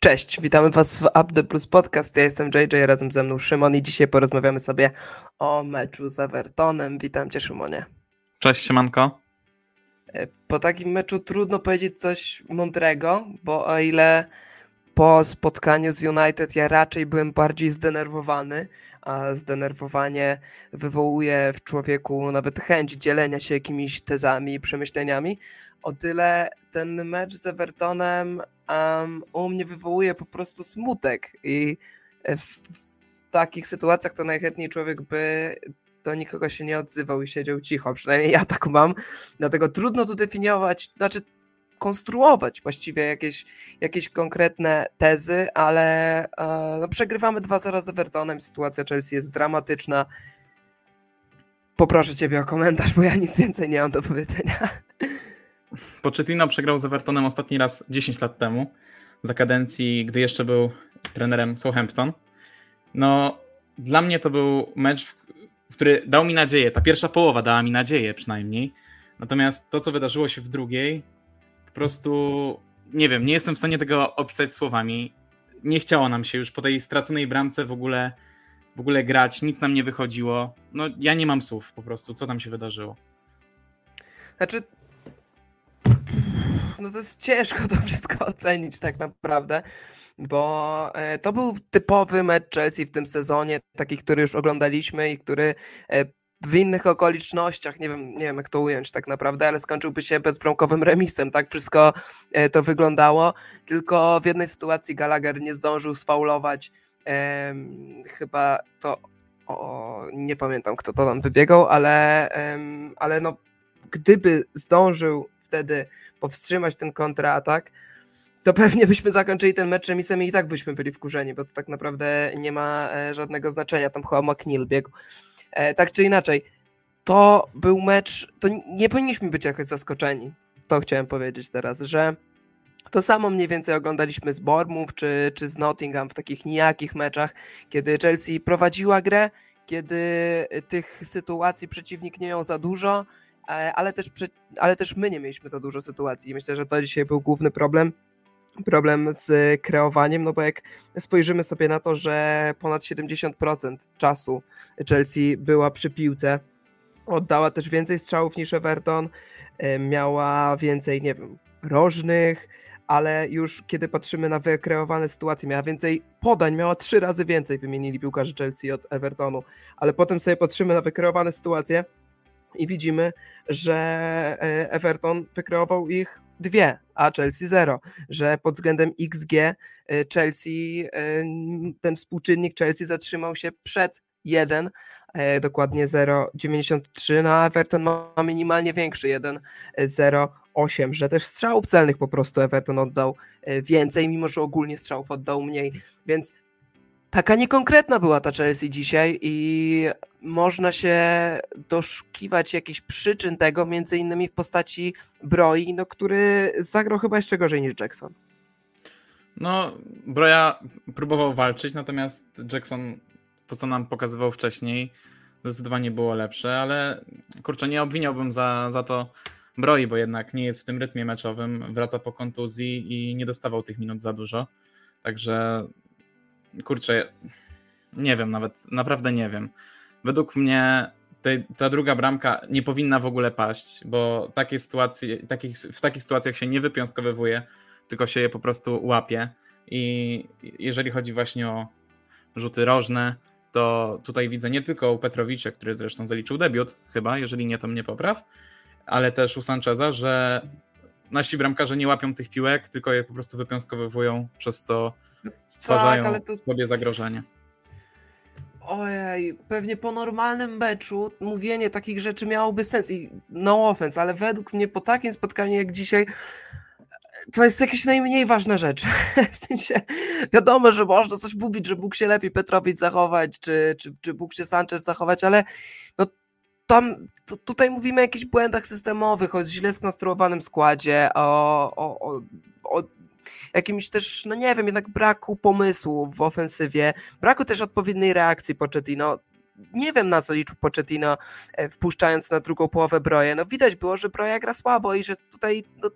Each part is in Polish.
Cześć, witamy Was w Up The Plus Podcast. Ja jestem JJ, razem ze mną Szymon i dzisiaj porozmawiamy sobie o meczu z Evertonem. Witam Cię, Szymonie. Cześć, siemanko. E, po takim meczu trudno powiedzieć coś mądrego, bo o ile po spotkaniu z United ja raczej byłem bardziej zdenerwowany, a zdenerwowanie wywołuje w człowieku nawet chęć dzielenia się jakimiś tezami i przemyśleniami, o tyle ten mecz z Evertonem um, u mnie wywołuje po prostu smutek i w, w takich sytuacjach to najchętniej człowiek by do nikogo się nie odzywał i siedział cicho, przynajmniej ja tak mam, dlatego trudno tu definiować, znaczy konstruować właściwie jakieś, jakieś konkretne tezy, ale e, no, przegrywamy 2-0 z Evertonem, sytuacja Chelsea jest dramatyczna. Poproszę Ciebie o komentarz, bo ja nic więcej nie mam do powiedzenia. Pochettino przegrał z Evertonem ostatni raz 10 lat temu, za kadencji, gdy jeszcze był trenerem Southampton. No, dla mnie to był mecz, który dał mi nadzieję. Ta pierwsza połowa dała mi nadzieję przynajmniej. Natomiast to, co wydarzyło się w drugiej, po prostu nie wiem, nie jestem w stanie tego opisać słowami. Nie chciało nam się już po tej straconej bramce w ogóle, w ogóle grać, nic nam nie wychodziło. No, ja nie mam słów po prostu, co tam się wydarzyło. Znaczy, no to jest ciężko to wszystko ocenić tak naprawdę, bo e, to był typowy mecz Chelsea w tym sezonie, taki, który już oglądaliśmy i który e, w innych okolicznościach, nie wiem, nie wiem jak to ująć tak naprawdę, ale skończyłby się bezbramkowym remisem, tak wszystko e, to wyglądało, tylko w jednej sytuacji Gallagher nie zdążył sfaulować, chyba to, o, nie pamiętam kto to tam wybiegał, ale, ale no gdyby zdążył wtedy powstrzymać ten kontratak, to pewnie byśmy zakończyli ten mecz remisem i tak byśmy byli wkurzeni, bo to tak naprawdę nie ma e, żadnego znaczenia. Tam chyba McNeil biegł. E, tak czy inaczej, to był mecz, to nie powinniśmy być jakoś zaskoczeni. To chciałem powiedzieć teraz, że to samo mniej więcej oglądaliśmy z Bournemouth czy, czy z Nottingham w takich nijakich meczach, kiedy Chelsea prowadziła grę, kiedy tych sytuacji przeciwnik nie miał za dużo, ale też, ale też my nie mieliśmy za dużo sytuacji. Myślę, że to dzisiaj był główny problem. Problem z kreowaniem, no bo jak spojrzymy sobie na to, że ponad 70% czasu Chelsea była przy piłce, oddała też więcej strzałów niż Everton, e, miała więcej, nie wiem, rożnych, ale już kiedy patrzymy na wykreowane sytuacje, miała więcej podań, miała trzy razy więcej, wymienili piłkarze Chelsea od Evertonu, ale potem sobie patrzymy na wykreowane sytuacje, i widzimy, że e, Everton wykreował ich dwie, a Chelsea zero, że pod względem XG e, Chelsea, e, ten współczynnik Chelsea zatrzymał się przed 1, dokładnie 0,93, no a Everton ma minimalnie większy 1,08, że też strzałów celnych po prostu Everton oddał więcej, mimo że ogólnie strzałów oddał mniej, więc taka niekonkretna była ta Chelsea dzisiaj i można się doszukiwać jakichś przyczyn tego, między innymi w postaci Broi, no, który zagrał chyba jeszcze gorzej niż Jackson. No, Broja próbował walczyć, natomiast Jackson, to co nam pokazywał wcześniej, zdecydowanie było lepsze, ale kurczę, nie obwiniałbym za, za to Broi, bo jednak nie jest w tym rytmie meczowym, wraca po kontuzji i nie dostawał tych minut za dużo. Także kurczę, nie wiem nawet, naprawdę nie wiem. Według mnie te, ta druga bramka nie powinna w ogóle paść, bo takie sytuacje, takich, w takich sytuacjach się nie wypiąskowywuje, tylko się je po prostu łapie. I jeżeli chodzi właśnie o rzuty rożne, to tutaj widzę nie tylko u Petrowicza, który zresztą zaliczył debiut, chyba, jeżeli nie, to mnie popraw, ale też u Sancheza, że nasi bramkarze nie łapią tych piłek, tylko je po prostu wypiąskowywują, przez co stwarzają tak, to... sobie zagrożenie. Ojej, pewnie po normalnym meczu mówienie takich rzeczy miałoby sens i no offense, ale według mnie po takim spotkaniu jak dzisiaj to jest jakieś najmniej ważne rzeczy. W sensie wiadomo, że można coś mówić, że Bóg się lepiej Petrowicz zachować, czy, czy, czy Bóg się Sanchez zachować, ale tam tutaj mówimy o jakichś błędach systemowych, o źle skonstruowanym składzie, o, o, o, o jakimś też, no nie wiem, jednak braku pomysłu w ofensywie, braku też odpowiedniej reakcji Pochettino. Nie wiem na co liczył Pochettino e, wpuszczając na drugą połowę Broję. No widać było, że Broja gra słabo i że tutaj no,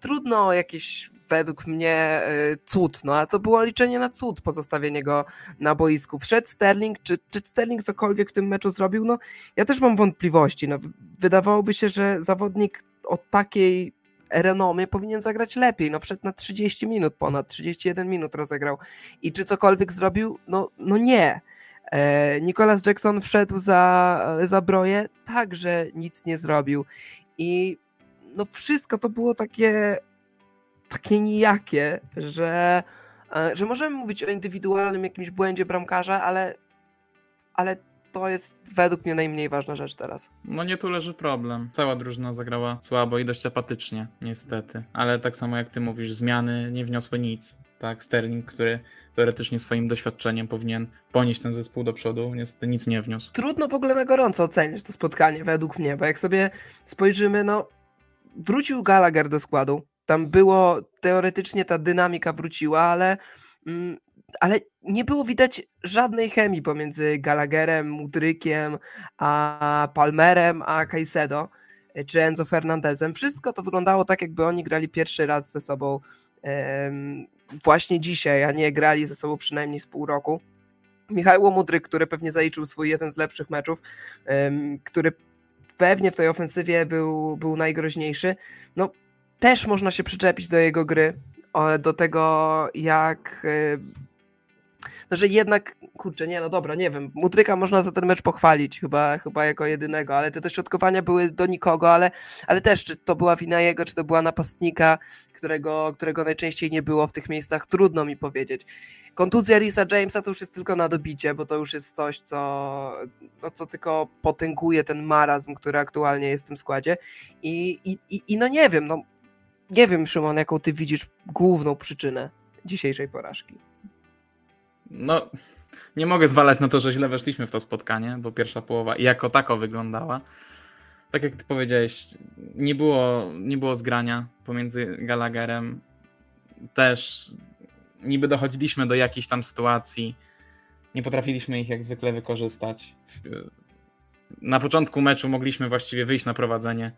trudno jakieś według mnie y, cud, no a to było liczenie na cud, pozostawienie go na boisku. Wszedł Sterling, czy, czy Sterling cokolwiek w tym meczu zrobił? No ja też mam wątpliwości. No, wydawałoby się, że zawodnik o takiej renomie powinien zagrać lepiej. No wszedł na 30 minut, ponad 31 minut rozegrał. I czy cokolwiek zrobił? No, no nie. E, Nicholas Jackson wszedł za, za broję, także nic nie zrobił. I no wszystko to było takie takie nijakie, że, e, że możemy mówić o indywidualnym jakimś błędzie bramkarza, ale, ale to jest według mnie najmniej ważna rzecz teraz. No nie tu leży problem. Cała drużyna zagrała słabo i dość apatycznie, niestety. Ale tak samo jak ty mówisz, zmiany nie wniosły nic. Tak, Sterling, który teoretycznie swoim doświadczeniem powinien ponieść ten zespół do przodu, niestety nic nie wniósł. Trudno w ogóle na gorąco ocenić to spotkanie, według mnie, bo jak sobie spojrzymy, no wrócił Gallagher do składu, tam było, teoretycznie ta dynamika wróciła, ale, mm, ale nie było widać żadnej chemii pomiędzy Gallagherem, Mudrykiem, a Palmerem, a Caicedo e, czy Enzo Fernandezem. Wszystko to wyglądało tak, jakby oni grali pierwszy raz ze sobą właśnie dzisiaj, a nie grali ze sobą przynajmniej z pół roku. Michał Mudryk, który pewnie zaliczył swój jeden z lepszych meczów, który pewnie w tej ofensywie był, był najgroźniejszy. No, też można się przyczepić do jego gry, do tego jak y, no, że jednak, kurczę, nie, no dobra, nie wiem, Mudryka można za ten mecz pochwalić, chyba, chyba jako jedynego, ale te dośrodkowania były do nikogo, ale, ale też, czy to była wina jego, czy to była napastnika, którego, którego najczęściej nie było w tych miejscach, trudno mi powiedzieć. Kontuzja Risa Jamesa to już jest tylko na dobicie, bo to już jest coś, co, no, co tylko potęguje ten marazm, który aktualnie jest w tym składzie i, i, i no nie wiem, no nie wiem, Szymon, jaką ty widzisz główną przyczynę dzisiejszej porażki. No, nie mogę zwalać na to, że źle weszliśmy w to spotkanie, bo pierwsza połowa jako tako wyglądała. Tak jak ty powiedziałeś, nie było, nie było zgrania pomiędzy Gallagherem. Też niby dochodziliśmy do jakichś tam sytuacji, nie potrafiliśmy ich jak zwykle wykorzystać. Na początku meczu mogliśmy właściwie wyjść na prowadzenie,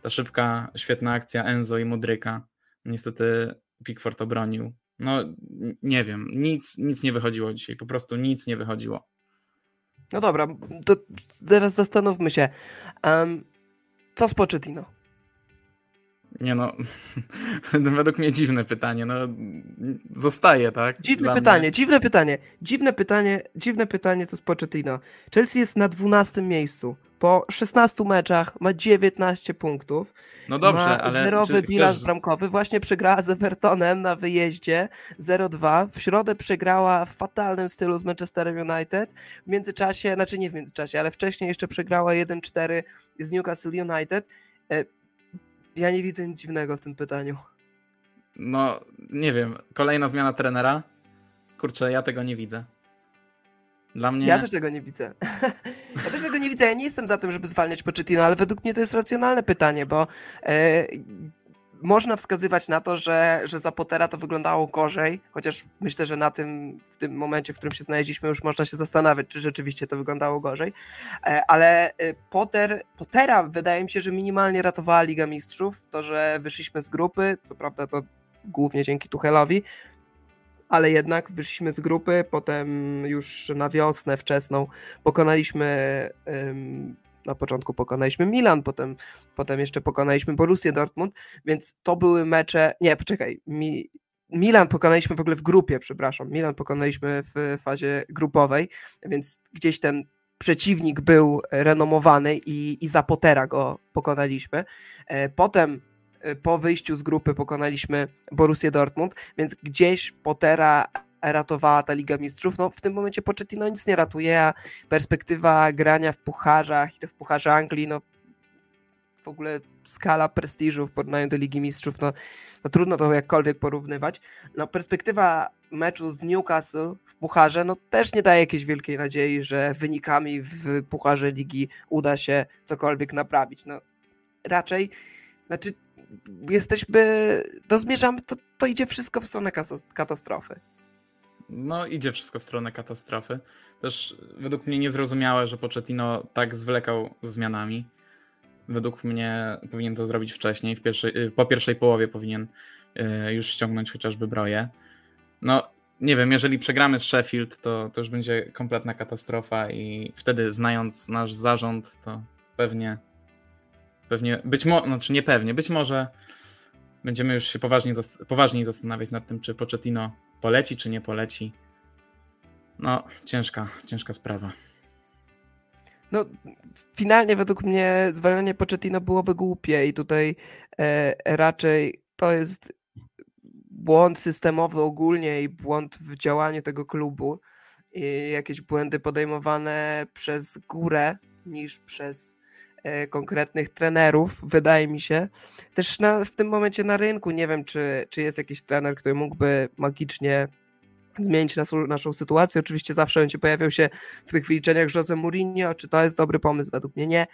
ta szybka, świetna akcja Enzo i Mudryka. Niestety Pickford obronił. No nie wiem, nic, nic nie wychodziło dzisiaj, po prostu nic nie wychodziło. No dobra, to teraz zastanówmy się. Um, co z Pochettino? Nie no, według mnie dziwne pytanie. No, zostaje, tak? Dziwne pytanie, mnie. dziwne pytanie. Dziwne pytanie, dziwne pytanie, co z Pochettino. Chelsea jest na 12 miejscu. Po 16 meczach ma 19 punktów. No dobrze, ma ale. Zerowy bilans chcesz... bramkowy. Właśnie przegrała z Evertonem na wyjeździe 0-2. W środę przegrała w fatalnym stylu z Manchesterem United. W międzyczasie, znaczy nie w międzyczasie, ale wcześniej jeszcze przegrała 1-4 z Newcastle United. E, ja nie widzę nic dziwnego w tym pytaniu. No, nie wiem. Kolejna zmiana trenera. Kurczę, ja tego nie widzę. Dla mnie... Ja też tego nie widzę. ja też tego nie widzę. Ja nie jestem za tym, żeby zwalniać Pochettino, ale według mnie to jest racjonalne pytanie, bo e, można wskazywać na to, że, że za Pottera to wyglądało gorzej, chociaż myślę, że na tym, w tym momencie, w którym się znaleźliśmy, już można się zastanawiać, czy rzeczywiście to wyglądało gorzej. E, ale e, Potter, Pottera wydaje mi się, że minimalnie ratowała Liga Mistrzów. To, że wyszliśmy z grupy, co prawda to głównie dzięki Tuchelowi, ale jednak wyszliśmy z grupy, potem już na wiosnę wczesną pokonaliśmy na początku pokonaliśmy Milan, potem, potem jeszcze pokonaliśmy Borussię Dortmund, więc to były mecze, nie, poczekaj, Mi, Milan pokonaliśmy w ogóle w grupie, przepraszam, Milan pokonaliśmy w fazie grupowej, więc gdzieś ten przeciwnik był renomowany i, i za Potera go pokonaliśmy. E, potem po wyjściu z grupy pokonaliśmy Borussię Dortmund, więc gdzieś Potera ratowała ta Liga Mistrzów. No w tym momencie Pochettino nic nie ratuje, a perspektywa grania w pucharzach i to w pucharze Anglii, no w ogóle skala prestiżu w porównaniu do Ligi Mistrzów, no, no trudno to jakkolwiek porównywać. No perspektywa meczu z Newcastle w pucharze, no też nie daje jakiejś wielkiej nadziei, że wynikami w pucharze ligi uda się cokolwiek naprawić. No raczej, znaczy jesteśmy, to zmierzamy, to, to idzie wszystko w stronę katastrofy. No, idzie wszystko w stronę katastrofy. Też według mnie niezrozumiałe, że Pochettino tak zwlekał z zmianami. Według mnie powinien to zrobić wcześniej, pierwszej, y, po pierwszej połowie powinien y, już ściągnąć chociażby broję. No, nie wiem, jeżeli przegramy z Sheffield, to, to już będzie kompletna katastrofa i wtedy znając nasz zarząd, to pewnie, pewnie, być może, znaczy nie pewnie, być może będziemy już się poważnie, poważniej zastanawiać nad tym, czy Pochettino poleci, czy nie poleci. No, ciężka, ciężka sprawa. No, finalnie według mnie zwalnianie Pochettino byłoby głupie i tutaj e, raczej to jest błąd systemowy ogólnie i błąd w działaniu tego klubu i jakieś błędy podejmowane przez górę niż przez konkretnych trenerów, wydaje mi się. Też na, w tym momencie na rynku nie wiem, czy, czy jest jakiś trener, który mógłby magicznie zmienić naszą, naszą sytuację. Oczywiście zawsze będzie pojawiał się w tych wyliczeniach Jose Mourinho, czy to jest dobry pomysł? Według mnie nie.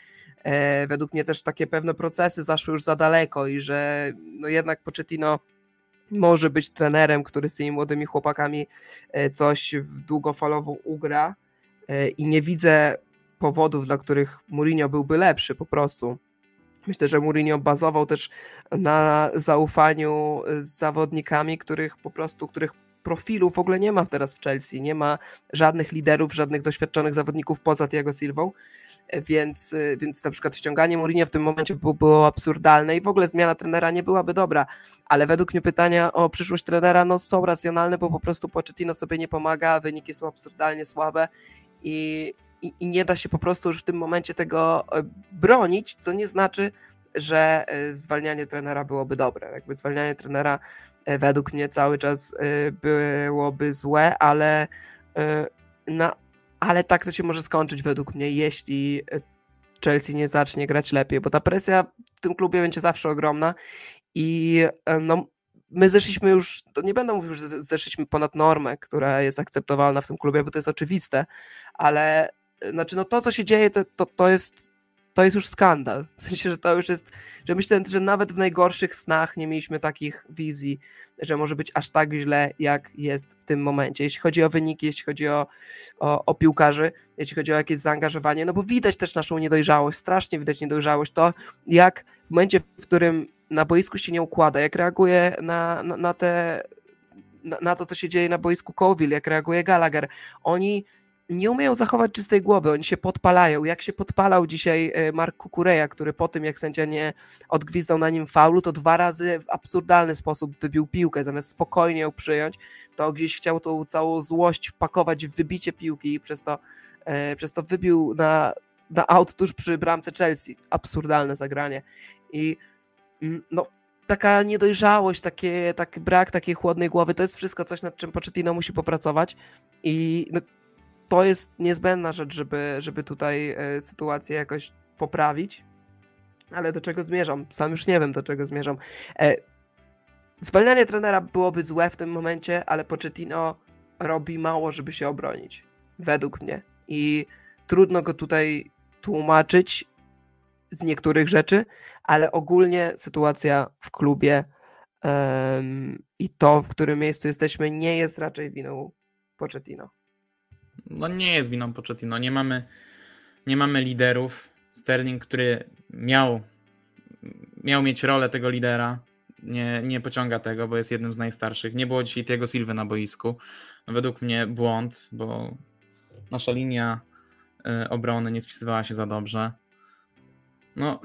E, według mnie też takie pewne procesy zaszły już za daleko i że no jednak Pochettino może być trenerem, który z tymi młodymi chłopakami e, coś długofalowo ugra e, i nie widzę powodów, dla których Mourinho byłby lepszy po prostu. Myślę, że Mourinho bazował też na zaufaniu z zawodnikami, których po prostu, których profilu w ogóle nie ma teraz w Chelsea. Nie ma żadnych liderów, żadnych doświadczonych zawodników poza Thiago Silvą. Więc, więc na przykład ściąganie Mourinho w tym momencie było, było absurdalne i w ogóle zmiana trenera nie byłaby dobra, ale według mnie pytania o przyszłość trenera no, są racjonalne, bo po prostu Pochettino sobie nie pomaga, wyniki są absurdalnie słabe i, i, i nie da się po prostu już w tym momencie tego e, bronić, co nie znaczy, że e, zwalnianie trenera byłoby dobre. Jakby zwalnianie trenera E, według mnie cały czas byłoby złe, ale, no, ale tak to się może skończyć według mnie, jeśli Chelsea nie zacznie grać lepiej, bo ta presja w tym klubie będzie zawsze ogromna i no, my zeszliśmy już, to nie będę mówił, że zeszliśmy ponad normę, która jest akceptowalna w tym klubie, bo to jest oczywiste, ale znaczy no to, co się dzieje, to, to, to jest to jest już skandal. W sensie, że to już jest, że myślę, że nawet w najgorszych snach nie mieliśmy takich wizji, że może być aż tak źle, jak jest w tym momencie. Jeśli chodzi o wyniki, jeśli chodzi o, o, o piłkarzy, jeśli chodzi o jakieś zaangażowanie, no bo widać też naszą niedojrzałość, strasznie widać niedojrzałość, to jak w momencie, w którym na boisku się nie układa, jak reaguje na, na, na te na, na, to, co się dzieje na boisku Cowil, jak reaguje Gallagher. Oni nie umieją zachować czystej głowy, oni się podpalają. Jak się podpalał dzisiaj e, Mark Kukureja, który po tym, jak sędzia nie odgwizdał na nim faulu, to dwa razy w absurdalny sposób wybił piłkę, zamiast spokojnie ją przyjąć, to gdzieś chciał tą całą złość wpakować w wybicie piłki i przez to, e, przez to wybił na, na aut tuż przy bramce Chelsea. Absurdalne zagranie. I mm, no, taka niedojrzałość, takie, taki brak takiej chłodnej głowy, to jest wszystko coś, nad czym Pochettino musi popracować i no, to jest niezbędna rzecz, żeby, żeby tutaj e, sytuację jakoś poprawić. Ale do czego zmierzam? Sam już nie wiem, do czego zmierzam. E, zwalnianie trenera byłoby złe w tym momencie, ale Pochettino robi mało, żeby się obronić. Według mnie. I trudno go tutaj tłumaczyć z niektórych rzeczy, ale ogólnie sytuacja w klubie um, i to, w którym miejscu jesteśmy, nie jest raczej winą Pochettino no nie jest winą Pochettino. Nie mamy, nie mamy liderów. Sterling, który miał, miał mieć rolę tego lidera, nie, nie pociąga tego, bo jest jednym z najstarszych. Nie było dzisiaj tego Silwy na boisku. Według mnie błąd, bo nasza linia y, obrony nie spisywała się za dobrze. No,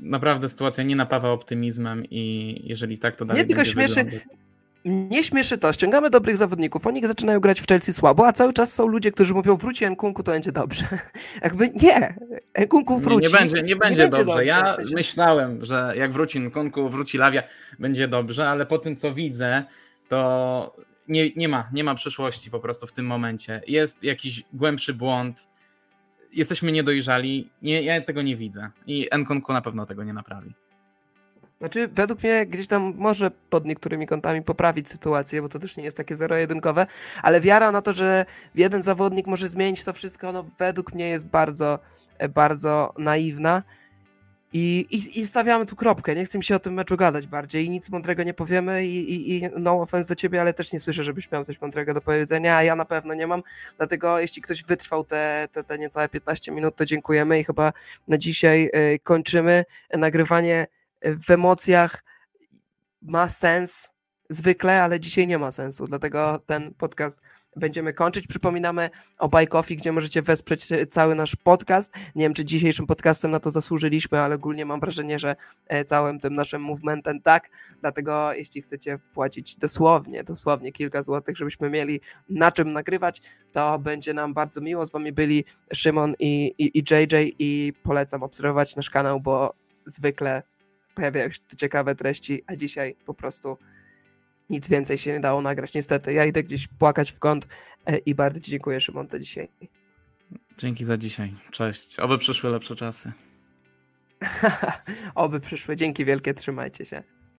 naprawdę sytuacja nie napawa optymizmem i jeżeli tak to dalej Nie tylko śmieszy, wyglądać nie śmieszy to, ściągamy dobrych zawodników, oni zaczynają grać w Chelsea słabo, a cały czas są ludzie, którzy mówią wróci Enkunku, to będzie dobrze. Jakby nie, Enkunku wróci. Nie, nie będzie, nie, nie będzie, dobrze. dobrze. Ja w sensie... myślałem, że jak wróci Enkunku, wróci Lawia, będzie dobrze, ale po tym co widzę, to nie, nie ma, nie ma przyszłości po prostu w tym momencie. Jest jakiś głębszy błąd, jesteśmy niedojrzali, nie, ja tego nie widzę i Enkunku na pewno tego nie naprawi. Znaczy, według mnie gdzieś tam może pod niektórymi kątami poprawić sytuację, bo to też nie jest takie zero-jedynkowe, ale wiara na to, że jeden zawodnik może zmienić to wszystko, no według mnie jest bardzo, e, bardzo naiwna. I, i, I stawiamy tu kropkę. Nie chcę mi się o tym meczu gadać bardziej i nic mądrego nie powiemy. I, i, i no offense do ciebie, ale też nie słyszę, żebyś miał coś mądrego do powiedzenia, a ja na pewno nie mam. Dlatego jeśli ktoś wytrwał te, te, te niecałe 15 minut, to dziękujemy i chyba na dzisiaj e, kończymy nagrywanie w emocjach ma sens zwykle, ale dzisiaj nie ma sensu, dlatego ten podcast będziemy kończyć. Przypominamy o Buy Coffee, gdzie możecie wesprzeć cały nasz podcast. Nie wiem, czy dzisiejszym podcastem na to zasłużyliśmy, ale ogólnie mam wrażenie, że e, całym tym naszym movementem tak. Dlatego jeśli chcecie płacić dosłownie, dosłownie kilka złotych, żebyśmy mieli na czym nagrywać, to będzie nam bardzo miło. Z wami byli Szymon i, i, i JJ i polecam obserwować nasz kanał, bo zwykle pojawiają się tu ciekawe treści, a dzisiaj po prostu nic więcej się nie dało nagrać. Niestety, ja idę gdzieś płakać w kąt e, i bardzo Ci dziękuję, Szymon, za dzisiaj. Dzięki za dzisiaj. Cześć. Oby przyszły lepsze czasy. Oby przyszły. Dzięki wielkie, trzymajcie się.